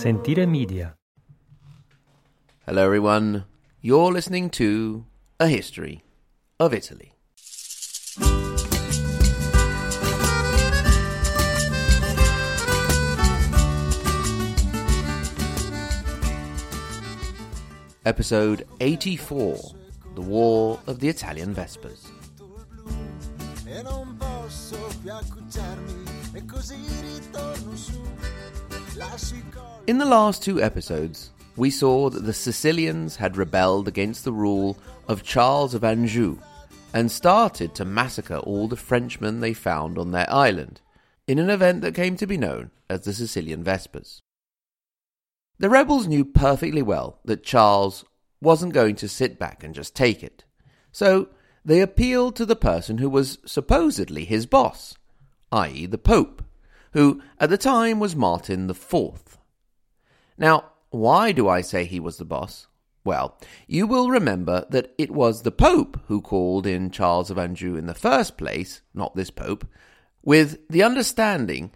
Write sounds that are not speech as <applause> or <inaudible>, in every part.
Sentire Media. Hello, everyone. You're listening to A History of Italy. Episode 84 The War of the Italian Vespers. e non posso più accucciarmi e così ritorno su lascio i cori In the last two episodes, we saw that the Sicilians had rebelled against the rule of Charles of Anjou and started to massacre all the Frenchmen they found on their island in an event that came to be known as the Sicilian Vespers. The rebels knew perfectly well that Charles wasn't going to sit back and just take it, so they appealed to the person who was supposedly his boss, i.e., the Pope, who at the time was Martin IV. Now, why do I say he was the boss? Well, you will remember that it was the Pope who called in Charles of Anjou in the first place, not this Pope, with the understanding,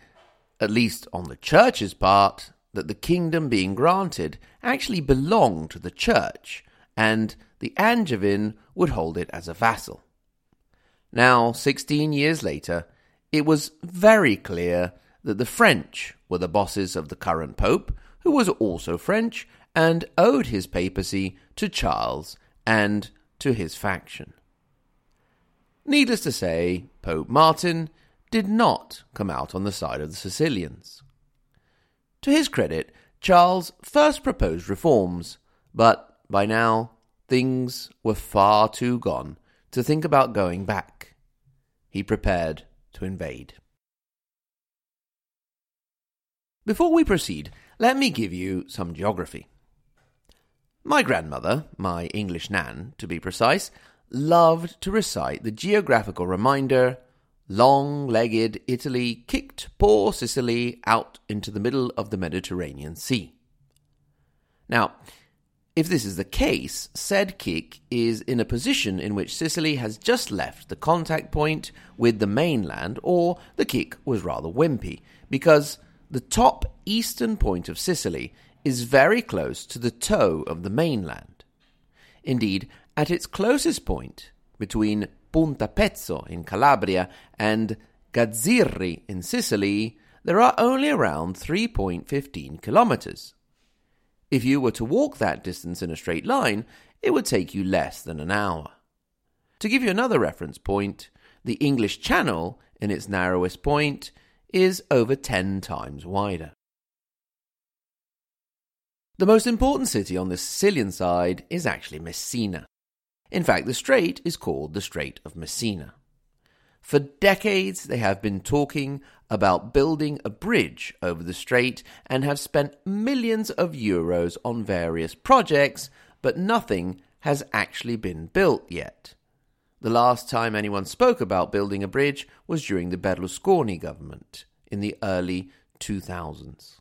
at least on the Church's part, that the kingdom being granted actually belonged to the Church, and the Angevin would hold it as a vassal. Now, sixteen years later, it was very clear that the French were the bosses of the current Pope, who was also French and owed his papacy to Charles and to his faction. Needless to say, Pope Martin did not come out on the side of the Sicilians. To his credit, Charles first proposed reforms, but by now things were far too gone to think about going back. He prepared to invade. Before we proceed, let me give you some geography. My grandmother, my English nan to be precise, loved to recite the geographical reminder long legged Italy kicked poor Sicily out into the middle of the Mediterranean Sea. Now, if this is the case, said kick is in a position in which Sicily has just left the contact point with the mainland, or the kick was rather wimpy, because the top eastern point of Sicily is very close to the toe of the mainland. Indeed, at its closest point, between Punta Pezzo in Calabria and Gazzirri in Sicily, there are only around 3.15 kilometers. If you were to walk that distance in a straight line, it would take you less than an hour. To give you another reference point, the English Channel, in its narrowest point, is over 10 times wider. The most important city on the Sicilian side is actually Messina. In fact, the strait is called the Strait of Messina. For decades, they have been talking about building a bridge over the strait and have spent millions of euros on various projects, but nothing has actually been built yet. The last time anyone spoke about building a bridge was during the Berlusconi government in the early 2000s.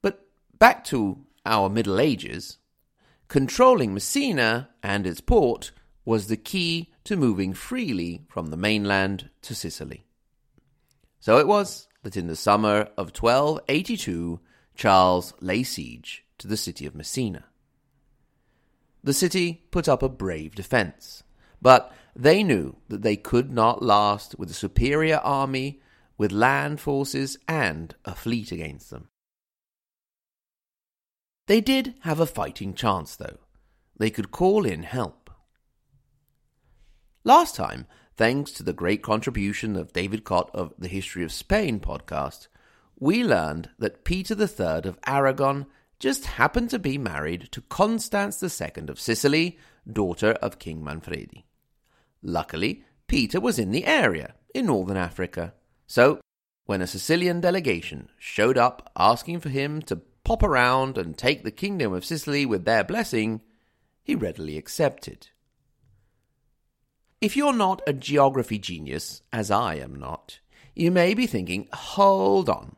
But back to our Middle Ages, controlling Messina and its port was the key to moving freely from the mainland to Sicily. So it was that in the summer of 1282, Charles lay siege to the city of Messina. The city put up a brave defense, but they knew that they could not last with a superior army, with land forces, and a fleet against them. They did have a fighting chance, though. They could call in help. Last time, thanks to the great contribution of David Cott of the History of Spain podcast, we learned that Peter III of Aragon just happened to be married to Constance II of Sicily, daughter of King Manfredi. Luckily, Peter was in the area, in northern Africa. So, when a Sicilian delegation showed up asking for him to pop around and take the kingdom of Sicily with their blessing, he readily accepted. If you're not a geography genius, as I am not, you may be thinking, hold on,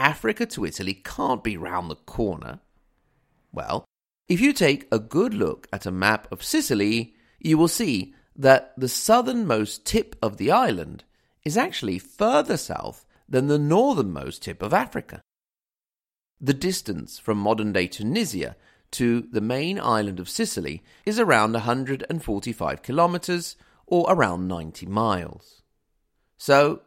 Africa to Italy can't be round the corner. Well, if you take a good look at a map of Sicily, you will see that the southernmost tip of the island is actually further south than the northernmost tip of Africa. The distance from modern day Tunisia to the main island of Sicily is around 145 kilometers or around 90 miles. So,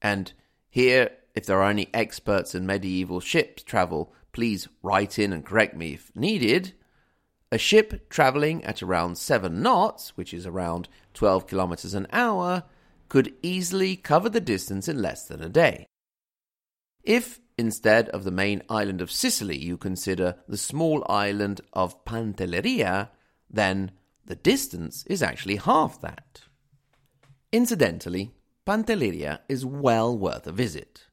and here, if there are any experts in medieval ship travel, please write in and correct me if needed. A ship traveling at around 7 knots, which is around 12 kilometers an hour, could easily cover the distance in less than a day. If instead of the main island of Sicily you consider the small island of Pantelleria, then the distance is actually half that. Incidentally, Pantelleria is well worth a visit.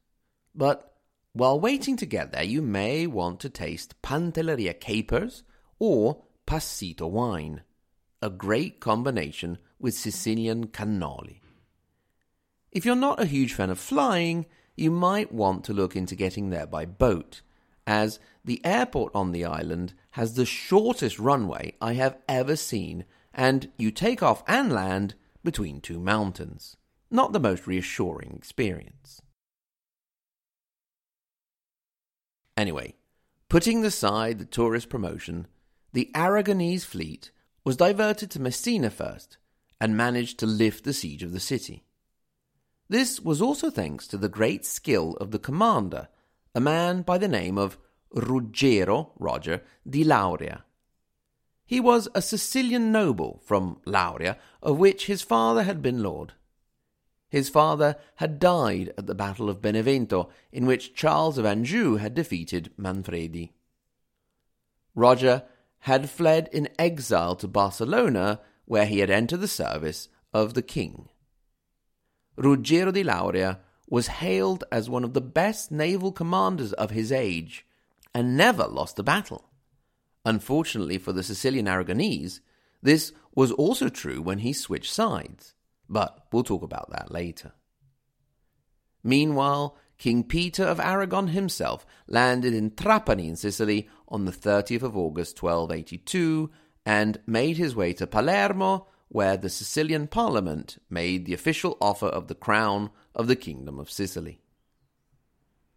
But while waiting to get there, you may want to taste Pantelleria capers or Passito wine, a great combination with Sicilian cannoli. If you're not a huge fan of flying, you might want to look into getting there by boat, as the airport on the island has the shortest runway I have ever seen, and you take off and land between two mountains. Not the most reassuring experience. Anyway, putting aside the tourist promotion, the Aragonese fleet was diverted to Messina first and managed to lift the siege of the city. This was also thanks to the great skill of the commander, a man by the name of Ruggero Roger di Lauria. He was a Sicilian noble from Lauria, of which his father had been lord. His father had died at the Battle of Benevento, in which Charles of Anjou had defeated Manfredi. Roger had fled in exile to Barcelona, where he had entered the service of the king. Ruggiero di Lauria was hailed as one of the best naval commanders of his age and never lost a battle. Unfortunately for the Sicilian Aragonese, this was also true when he switched sides, but we'll talk about that later. Meanwhile, King Peter of Aragon himself landed in Trapani in Sicily on the 30th of August 1282 and made his way to Palermo where the Sicilian parliament made the official offer of the crown of the Kingdom of Sicily.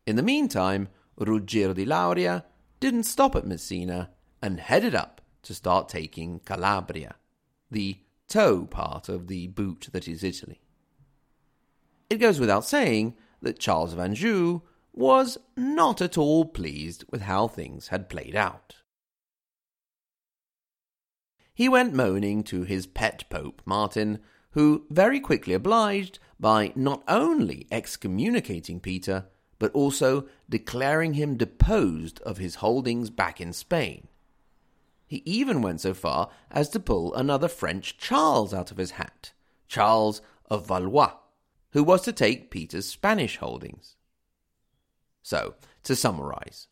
In the meantime, Ruggiero di Lauria didn't stop at Messina and headed up to start taking Calabria, the toe part of the boot that is Italy. It goes without saying that Charles of Anjou was not at all pleased with how things had played out he went moaning to his pet Pope Martin, who very quickly obliged by not only excommunicating Peter, but also declaring him deposed of his holdings back in Spain. He even went so far as to pull another French Charles out of his hat, Charles of Valois, who was to take Peter's Spanish holdings. So, to summarize,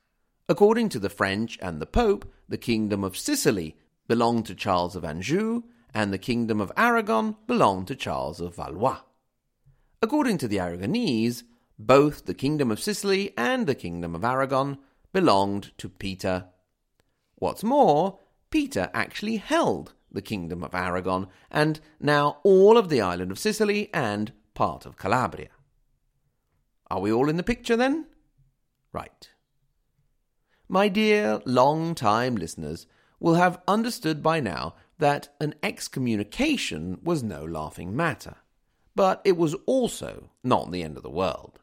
according to the French and the Pope, the Kingdom of Sicily belonged to Charles of Anjou, and the Kingdom of Aragon belonged to Charles of Valois. According to the Aragonese, both the Kingdom of Sicily and the Kingdom of Aragon belonged to Peter. What's more, Peter actually held the Kingdom of Aragon, and now all of the island of Sicily and part of Calabria. Are we all in the picture then? Right. My dear long time listeners, will have understood by now that an excommunication was no laughing matter, but it was also not the end of the world.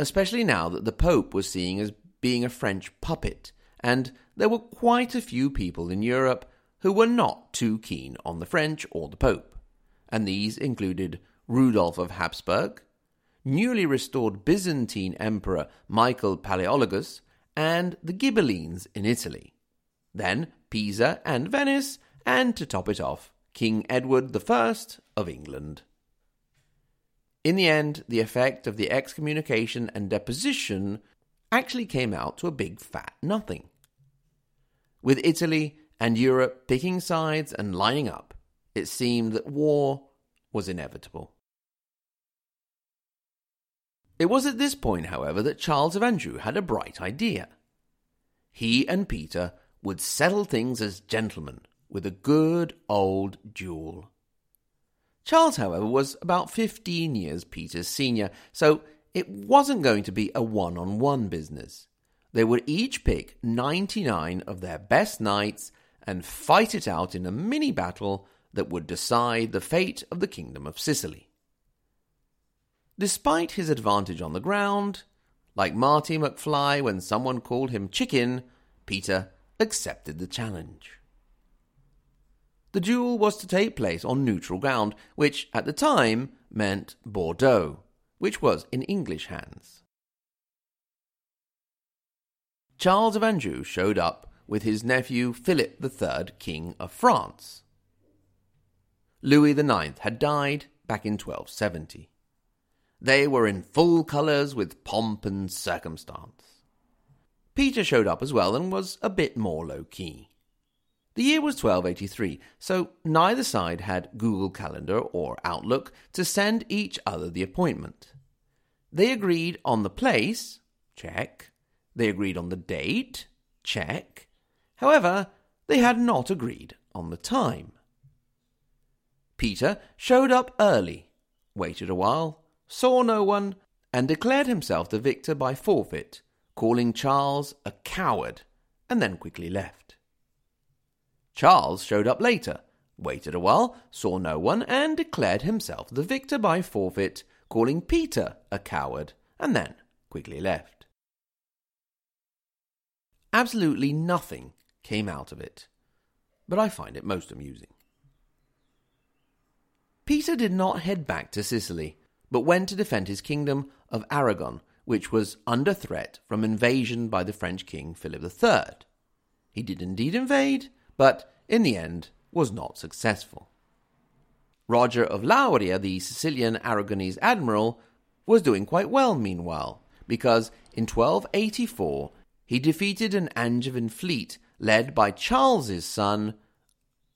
Especially now that the Pope was seen as being a French puppet, and there were quite a few people in Europe who were not too keen on the French or the Pope, and these included Rudolph of Habsburg, newly restored Byzantine Emperor Michael Palaeologus, and the Ghibellines in Italy then Pisa and Venice, and to top it off, King Edward I of England. In the end, the effect of the excommunication and deposition actually came out to a big fat nothing. With Italy and Europe picking sides and lining up, it seemed that war was inevitable. It was at this point, however, that Charles of Anjou had a bright idea. He and Peter would settle things as gentlemen with a good old duel. Charles, however, was about 15 years Peter's senior, so it wasn't going to be a one on one business. they would each pick 99 of their best knights and fight it out in a mini battle that would decide the fate of the kingdom of Sicily. Despite his advantage on the ground, like Marty McFly when someone called him chicken, Peter accepted the challenge. The duel was to take place on neutral ground, which at the time meant Bordeaux, which was in English hands. Charles of Anjou showed up with his nephew Philip III, King of France. Louis IX had died back in 1270. They were in full colours with pomp and circumstance. Peter showed up as well and was a bit more low key. The year was 1283, so neither side had Google Calendar or Outlook to send each other the appointment. They agreed on the place, check. They agreed on the date, check. However, they had not agreed on the time. Peter showed up early, waited a while, saw no one, and declared himself the victor by forfeit, calling Charles a coward, and then quickly left. Charles showed up later, waited a while, saw no one, and declared himself the victor by forfeit, calling Peter a coward, and then quickly left. Absolutely nothing came out of it, but I find it most amusing. Peter did not head back to Sicily, but went to defend his kingdom of Aragon, which was under threat from invasion by the French king Philip III. He did indeed invade, but in the end was not successful. Roger of Lauria, the Sicilian Aragonese admiral, was doing quite well meanwhile, because in 1284 he defeated an Angevin fleet led by Charles's son,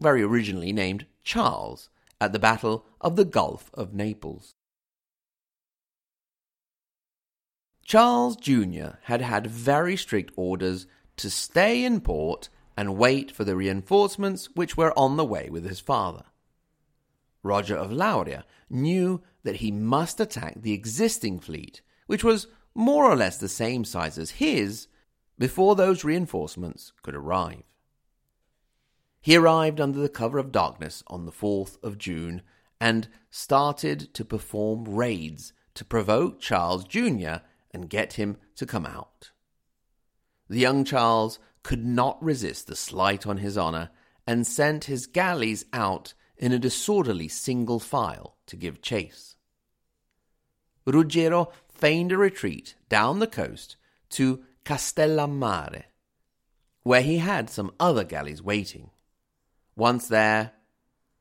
very originally named Charles, at the Battle of the Gulf of Naples. Charles Jr. had had very strict orders to stay in port and wait for the reinforcements which were on the way with his father. Roger of Lauria knew that he must attack the existing fleet, which was more or less the same size as his, before those reinforcements could arrive. He arrived under the cover of darkness on the 4th of June and started to perform raids to provoke Charles Jr. and get him to come out. The young Charles could not resist the slight on his honour and sent his galleys out in a disorderly single file to give chase. Ruggiero feigned a retreat down the coast to Castellammare, where he had some other galleys waiting. Once there,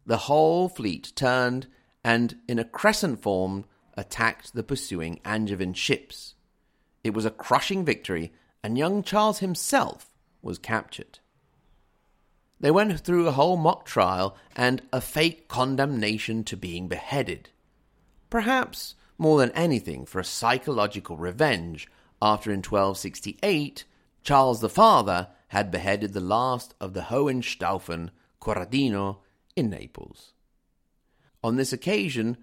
the whole fleet turned and, in a crescent form, attacked the pursuing Angevin ships. It was a crushing victory, and young Charles himself was captured. They went through a whole mock trial and a fake condemnation to being beheaded. Perhaps more than anything for a psychological revenge after in 1268 Charles the Father had beheaded the last of the Hohenstaufen Corradino in Naples. On this occasion,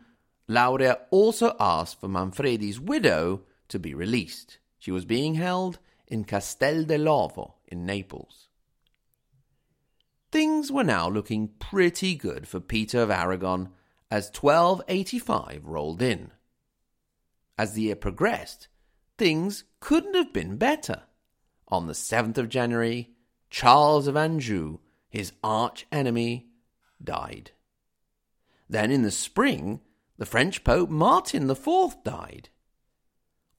Lauria also asked for Manfredi's widow to be released. She was being held in Castel dell'Ovo in Naples. Things were now looking pretty good for Peter of Aragon as 1285 rolled in. As the year progressed, things couldn't have been better. On the 7th of January, Charles of Anjou, his arch enemy, died. Then in the spring, the French Pope Martin IV died.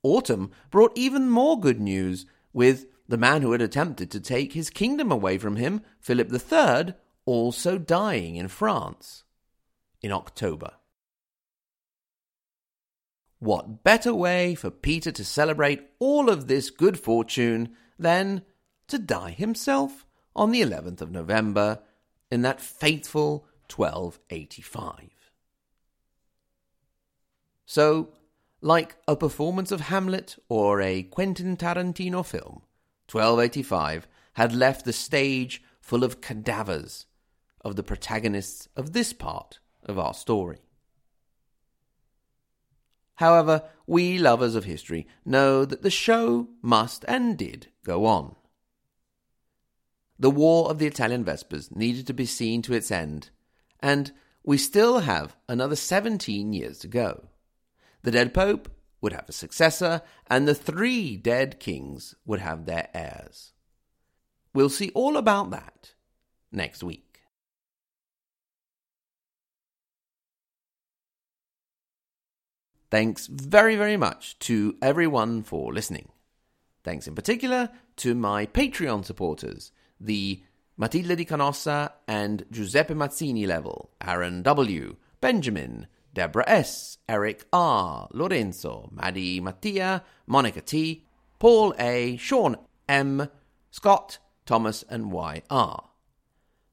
Autumn brought even more good news with the man who had attempted to take his kingdom away from him, Philip III, also dying in France in October. What better way for Peter to celebrate all of this good fortune than to die himself on the 11th of November in that fateful 1285? So, like a performance of Hamlet or a Quentin Tarantino film, 1285 had left the stage full of cadavers of the protagonists of this part of our story. However, we lovers of history know that the show must and did go on. The War of the Italian Vespers needed to be seen to its end, and we still have another 17 years to go. The dead Pope would have a successor, and the three dead kings would have their heirs. We'll see all about that next week. Thanks very, very much to everyone for listening. Thanks in particular to my Patreon supporters, the Matilde Di Canossa and Giuseppe Mazzini level, Aaron W., Benjamin, Deborah S., Eric R., Lorenzo, Maddie Mattia, Monica T., Paul A., Sean M., Scott, Thomas, and Y.R.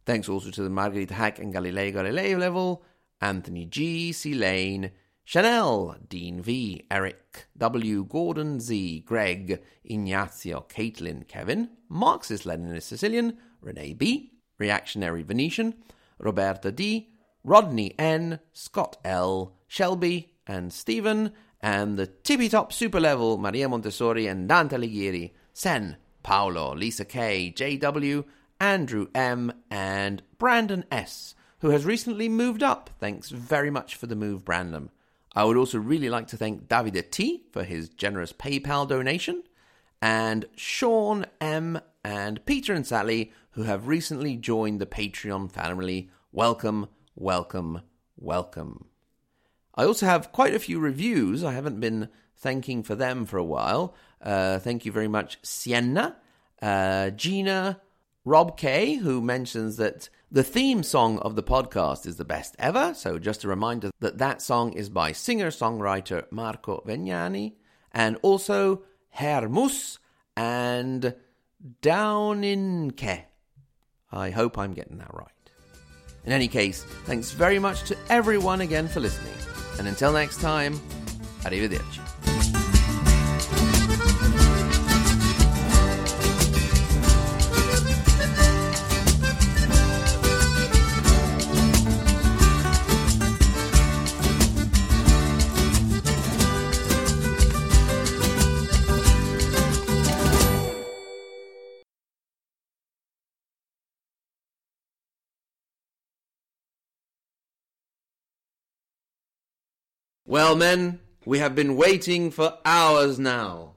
Thanks also to the Margherita Hack and Galileo Galilei level, Anthony G., C. Lane, Chanel, Dean V, Eric W, Gordon Z, Greg, Ignazio, Caitlin, Kevin, Marxist Leninist Sicilian, Renee B, Reactionary Venetian, Roberta D, Rodney N, Scott L, Shelby, and Stephen, and the tippy top super level Maria Montessori and Dante Alighieri, Sen, Paolo, Lisa K, JW, Andrew M, and Brandon S, who has recently moved up. Thanks very much for the move, Brandon. I would also really like to thank Davide T for his generous PayPal donation, and Sean M and Peter and Sally, who have recently joined the Patreon family. Welcome, welcome, welcome. I also have quite a few reviews. I haven't been thanking for them for a while. Uh, thank you very much, Sienna, uh, Gina, Rob K, who mentions that the theme song of the podcast is the best ever. So, just a reminder that that song is by singer songwriter Marco Vegnani and also Hermus and Downinke. I hope I'm getting that right. In any case, thanks very much to everyone again for listening. And until next time, arrivederci. Well, men, we have been waiting for hours now.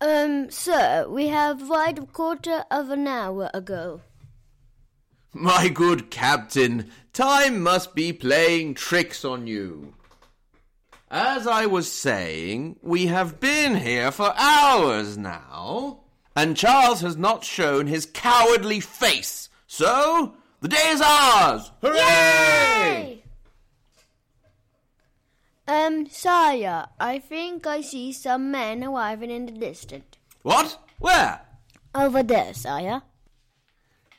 Um, sir, we have arrived a quarter of an hour ago. My good captain, time must be playing tricks on you. As I was saying, we have been here for hours now, and Charles has not shown his cowardly face. So, the day is ours! Hooray! Um, sire, I think I see some men arriving in the distance. What? Where? Over there, sire.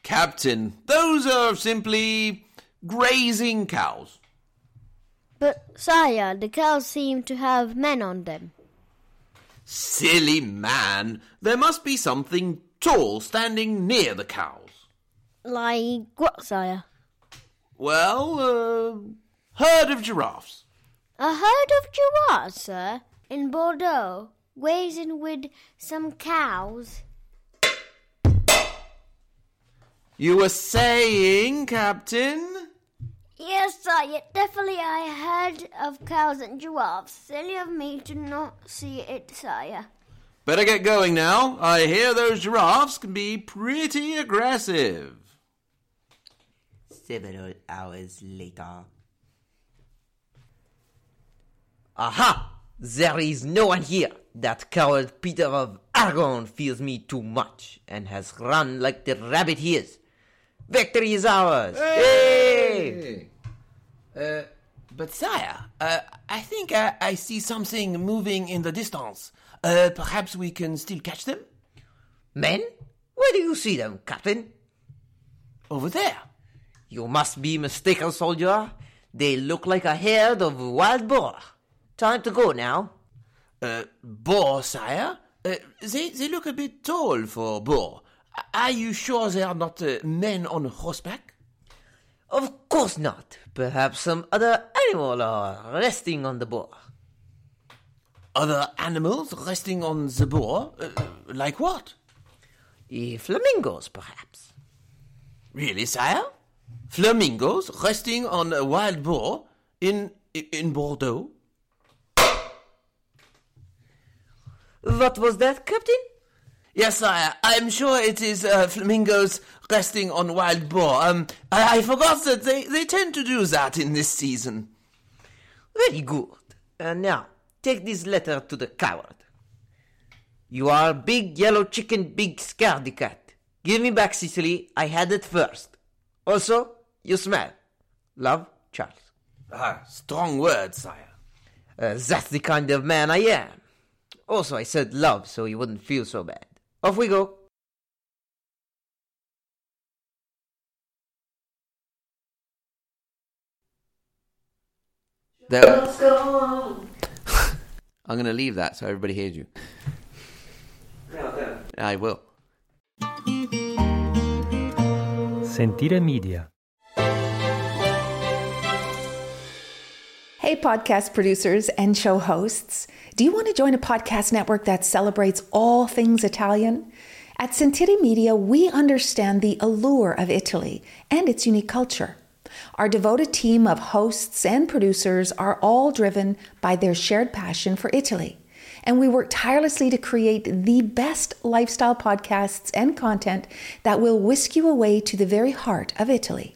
Captain, those are simply grazing cows. But, sire, the cows seem to have men on them. Silly man, there must be something tall standing near the cows. Like what, sire? Well, uh, herd of giraffes. A herd of giraffes, sir, in Bordeaux, grazing with some cows. You were saying, Captain? Yes, sire, definitely I heard of cows and giraffes. Silly of me to not see it, sire. Better get going now. I hear those giraffes can be pretty aggressive. Several hours later. Aha! There is no one here. That coward Peter of Aragon fears me too much and has run like the rabbit he is. Victory is ours! Hey! Uh, but sire, uh, I think I, I see something moving in the distance. Uh, perhaps we can still catch them? Men? Where do you see them, Captain? Over there. You must be mistaken, soldier. They look like a herd of wild boar. Time to go now. Uh, boar, sire? Uh, they, they look a bit tall for boar. Are you sure they are not uh, men on horseback? Of course not. Perhaps some other animal are resting on the boar. other animals resting on the boar? Uh, like what? Eh, flamingos, perhaps. Really, sire? Flamingos resting on a wild boar in in Bordeaux? What was that, Captain? Yes, sire. I'm sure it is uh, flamingos resting on wild boar. Um, I, I forgot that they, they tend to do that in this season. Very good. And now, take this letter to the coward. You are big yellow chicken, big scaredy cat. Give me back Sicily. I had it first. Also, you smell. Love, Charles. Ah, strong words, sire. Uh, that's the kind of man I am. Also, I said love so you wouldn't feel so bad. Off we go. There, <laughs> I'm going to leave that so everybody hears you. I will. Sentire Media. Hey, podcast producers and show hosts. Do you want to join a podcast network that celebrates all things Italian? At Sentire Media, we understand the allure of Italy and its unique culture. Our devoted team of hosts and producers are all driven by their shared passion for Italy. And we work tirelessly to create the best lifestyle podcasts and content that will whisk you away to the very heart of Italy.